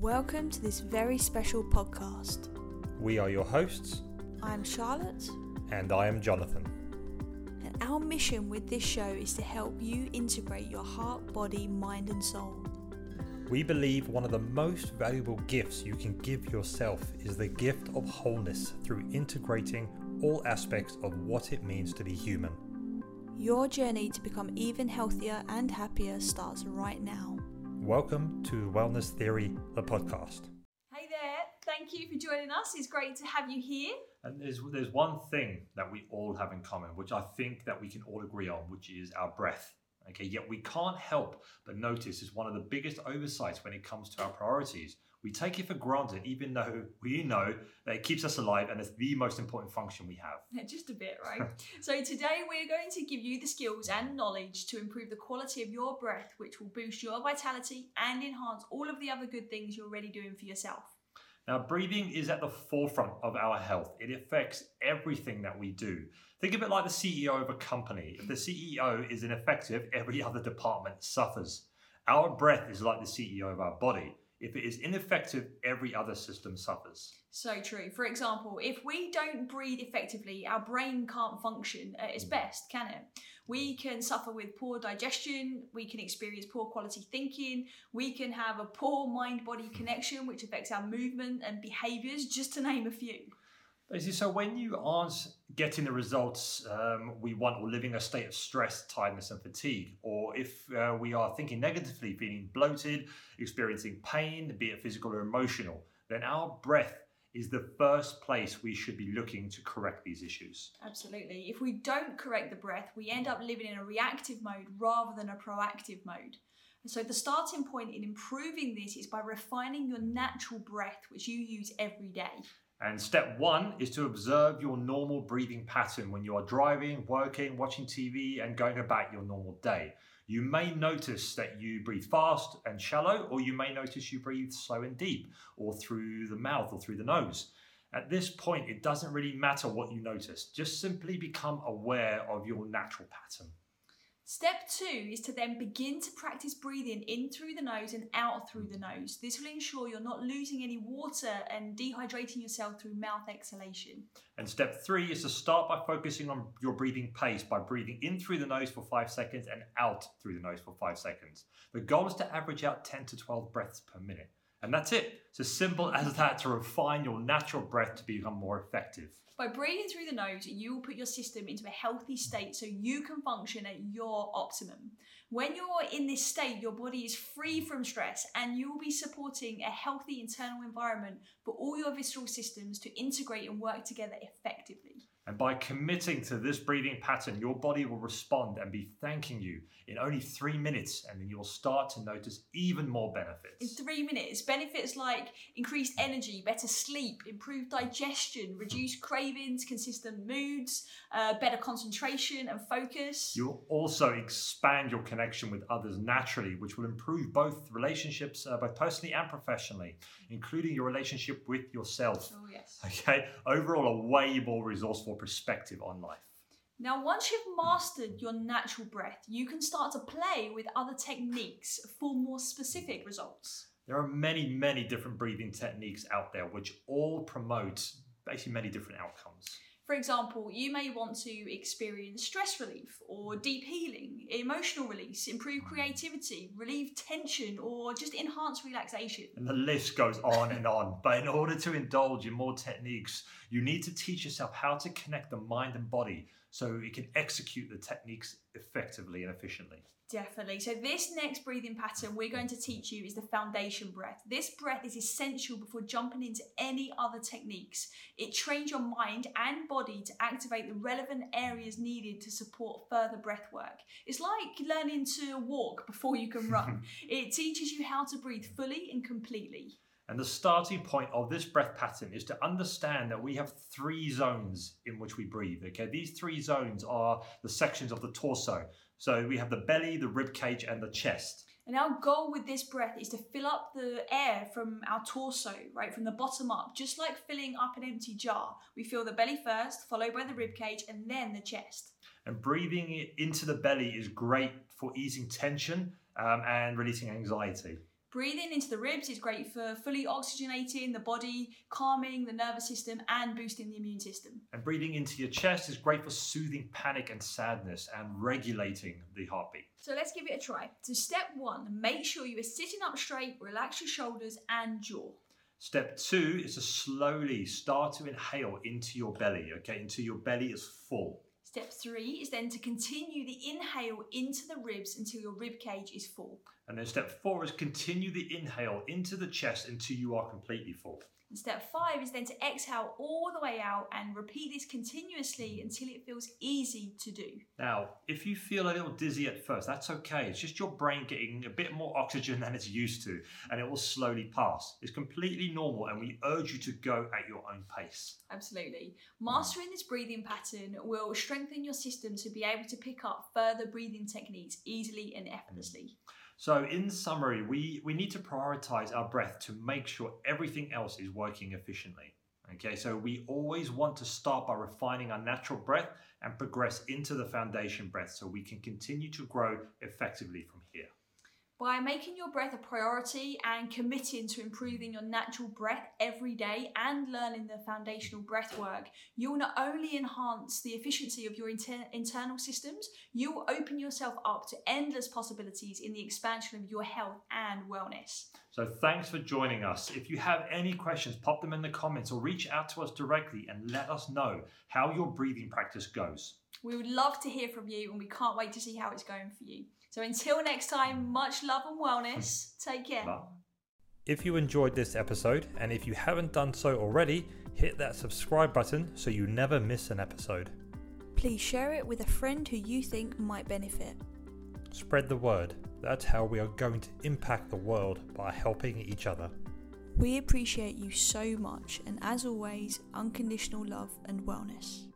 Welcome to this very special podcast. We are your hosts, I'm Charlotte, and I am Jonathan. and our mission with this show is to help you integrate your heart, body, mind, and soul. We believe one of the most valuable gifts you can give yourself is the gift of wholeness through integrating all aspects of what it means to be human. Your journey to become even healthier and happier starts right now. Welcome to Wellness Theory, the podcast. Hey there, thank you for joining us. It's great to have you here. And there's, there's one thing that we all have in common, which I think that we can all agree on, which is our breath. Okay, yet we can't help but notice is one of the biggest oversights when it comes to our priorities. We take it for granted, even though we know that it keeps us alive and it's the most important function we have. Yeah, Just a bit, right? so, today we're going to give you the skills and knowledge to improve the quality of your breath, which will boost your vitality and enhance all of the other good things you're already doing for yourself. Now, breathing is at the forefront of our health. It affects everything that we do. Think of it like the CEO of a company. If the CEO is ineffective, every other department suffers. Our breath is like the CEO of our body. If it is ineffective, every other system suffers. So true. For example, if we don't breathe effectively, our brain can't function at its mm. best, can it? We mm. can suffer with poor digestion, we can experience poor quality thinking, we can have a poor mind body hmm. connection, which affects our movement and behaviors, just to name a few. Basically, so when you aren't getting the results um, we want or living a state of stress, tiredness, and fatigue, or if uh, we are thinking negatively, feeling bloated, experiencing pain, be it physical or emotional, then our breath is the first place we should be looking to correct these issues. Absolutely. If we don't correct the breath, we end up living in a reactive mode rather than a proactive mode. So, the starting point in improving this is by refining your natural breath, which you use every day. And step one is to observe your normal breathing pattern when you are driving, working, watching TV, and going about your normal day. You may notice that you breathe fast and shallow, or you may notice you breathe slow and deep, or through the mouth or through the nose. At this point, it doesn't really matter what you notice, just simply become aware of your natural pattern. Step two is to then begin to practice breathing in through the nose and out through the nose. This will ensure you're not losing any water and dehydrating yourself through mouth exhalation. And step three is to start by focusing on your breathing pace by breathing in through the nose for five seconds and out through the nose for five seconds. The goal is to average out 10 to 12 breaths per minute. And that's it. It's as simple as that to refine your natural breath to become more effective. By breathing through the nose, you will put your system into a healthy state so you can function at your optimum. When you're in this state, your body is free from stress and you will be supporting a healthy internal environment for all your visceral systems to integrate and work together effectively. And by committing to this breathing pattern, your body will respond and be thanking you in only three minutes, and then you'll start to notice even more benefits. In three minutes, benefits like increased energy, better sleep, improved digestion, reduced cravings, consistent moods, uh, better concentration and focus. You'll also expand your connection with others naturally, which will improve both relationships, uh, both personally and professionally, including your relationship with yourself. Oh, yes. Okay, overall, a way more resourceful perspective on life. Now, once you've mastered your natural breath, you can start to play with other techniques for more specific results. There are many, many different breathing techniques out there which all promote basically many different outcomes. For example, you may want to experience stress relief or deep healing, emotional release, improve mm. creativity, relieve tension, or just enhance relaxation. And the list goes on and on. But in order to indulge in more techniques, you need to teach yourself how to connect the mind and body so you can execute the techniques effectively and efficiently. Definitely. So, this next breathing pattern we're going to teach you is the foundation breath. This breath is essential before jumping into any other techniques. It trains your mind and body to activate the relevant areas needed to support further breath work. It's like learning to walk before you can run, it teaches you how to breathe fully and completely. And the starting point of this breath pattern is to understand that we have three zones in which we breathe. Okay, these three zones are the sections of the torso. So we have the belly, the rib cage, and the chest. And our goal with this breath is to fill up the air from our torso, right, from the bottom up, just like filling up an empty jar. We fill the belly first, followed by the rib cage, and then the chest. And breathing it into the belly is great for easing tension um, and releasing anxiety. Breathing into the ribs is great for fully oxygenating the body, calming the nervous system, and boosting the immune system. And breathing into your chest is great for soothing panic and sadness and regulating the heartbeat. So let's give it a try. So, step one, make sure you are sitting up straight, relax your shoulders and jaw. Step two is to slowly start to inhale into your belly, okay, until your belly is full. Step three is then to continue the inhale into the ribs until your rib cage is full. And then step four is continue the inhale into the chest until you are completely full. And step five is then to exhale all the way out and repeat this continuously until it feels easy to do. Now, if you feel a little dizzy at first, that's okay. It's just your brain getting a bit more oxygen than it's used to, and it will slowly pass. It's completely normal, and we urge you to go at your own pace. Absolutely. Mastering this breathing pattern will strengthen your system to be able to pick up further breathing techniques easily and effortlessly. So, in summary, we, we need to prioritize our breath to make sure everything else is working efficiently. Okay, so we always want to start by refining our natural breath and progress into the foundation breath so we can continue to grow effectively from here. By making your breath a priority and committing to improving your natural breath every day and learning the foundational breath work, you'll not only enhance the efficiency of your inter- internal systems, you'll open yourself up to endless possibilities in the expansion of your health and wellness. So, thanks for joining us. If you have any questions, pop them in the comments or reach out to us directly and let us know how your breathing practice goes. We would love to hear from you and we can't wait to see how it's going for you. So until next time, much love and wellness. Take care. Bye. If you enjoyed this episode, and if you haven't done so already, hit that subscribe button so you never miss an episode. Please share it with a friend who you think might benefit. Spread the word. That's how we are going to impact the world by helping each other. We appreciate you so much, and as always, unconditional love and wellness.